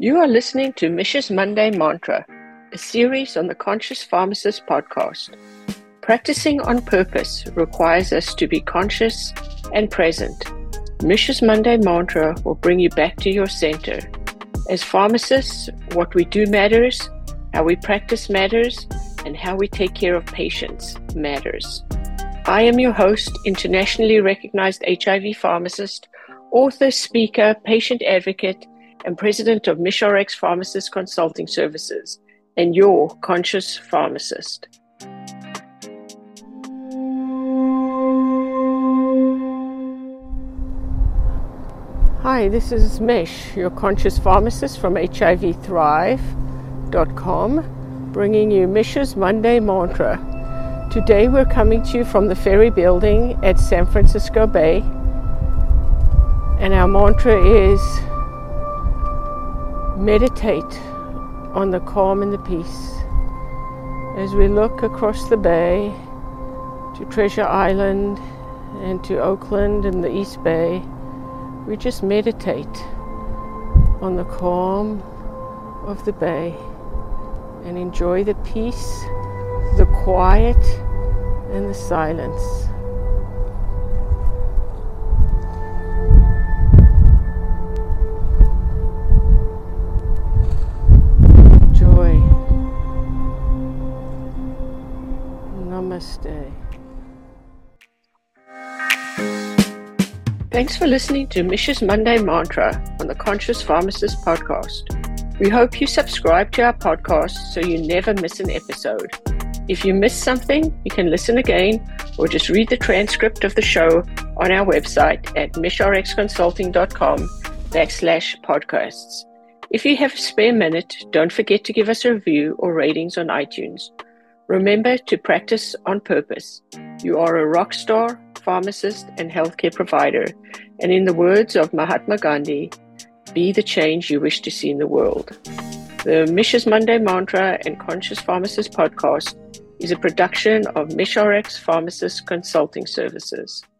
You are listening to Mish's Monday Mantra, a series on the Conscious Pharmacist podcast. Practicing on purpose requires us to be conscious and present. Mish's Monday Mantra will bring you back to your center. As pharmacists, what we do matters, how we practice matters, and how we take care of patients matters. I am your host, internationally recognized HIV pharmacist, author, speaker, patient advocate, and president of MichRx Pharmacist Consulting Services, and your conscious pharmacist. Hi, this is Mish, your conscious pharmacist from HIVthrive.com, bringing you Mish's Monday Mantra. Today we're coming to you from the Ferry Building at San Francisco Bay, and our mantra is meditate on the calm and the peace as we look across the bay to Treasure Island and to Oakland and the East Bay. We just meditate on the calm of the bay and enjoy the peace, the quiet, and the silence. Namaste. Thanks for listening to Mish's Monday Mantra on the Conscious Pharmacist podcast. We hope you subscribe to our podcast so you never miss an episode. If you miss something, you can listen again or just read the transcript of the show on our website at michrxconsulting.com backslash podcasts. If you have a spare minute, don't forget to give us a review or ratings on iTunes. Remember to practice on purpose. You are a rock star, pharmacist, and healthcare provider. And in the words of Mahatma Gandhi, be the change you wish to see in the world. The Mish's Monday Mantra and Conscious Pharmacist podcast is a production of MichRx Pharmacist Consulting Services.